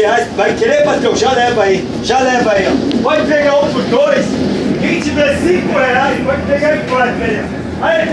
reais. Vai querer, patrão? Já leva aí. Já leva aí, ó. Pode pegar um por dois. Quem tiver cinco reais, pode pegar e pode, velho. Aí,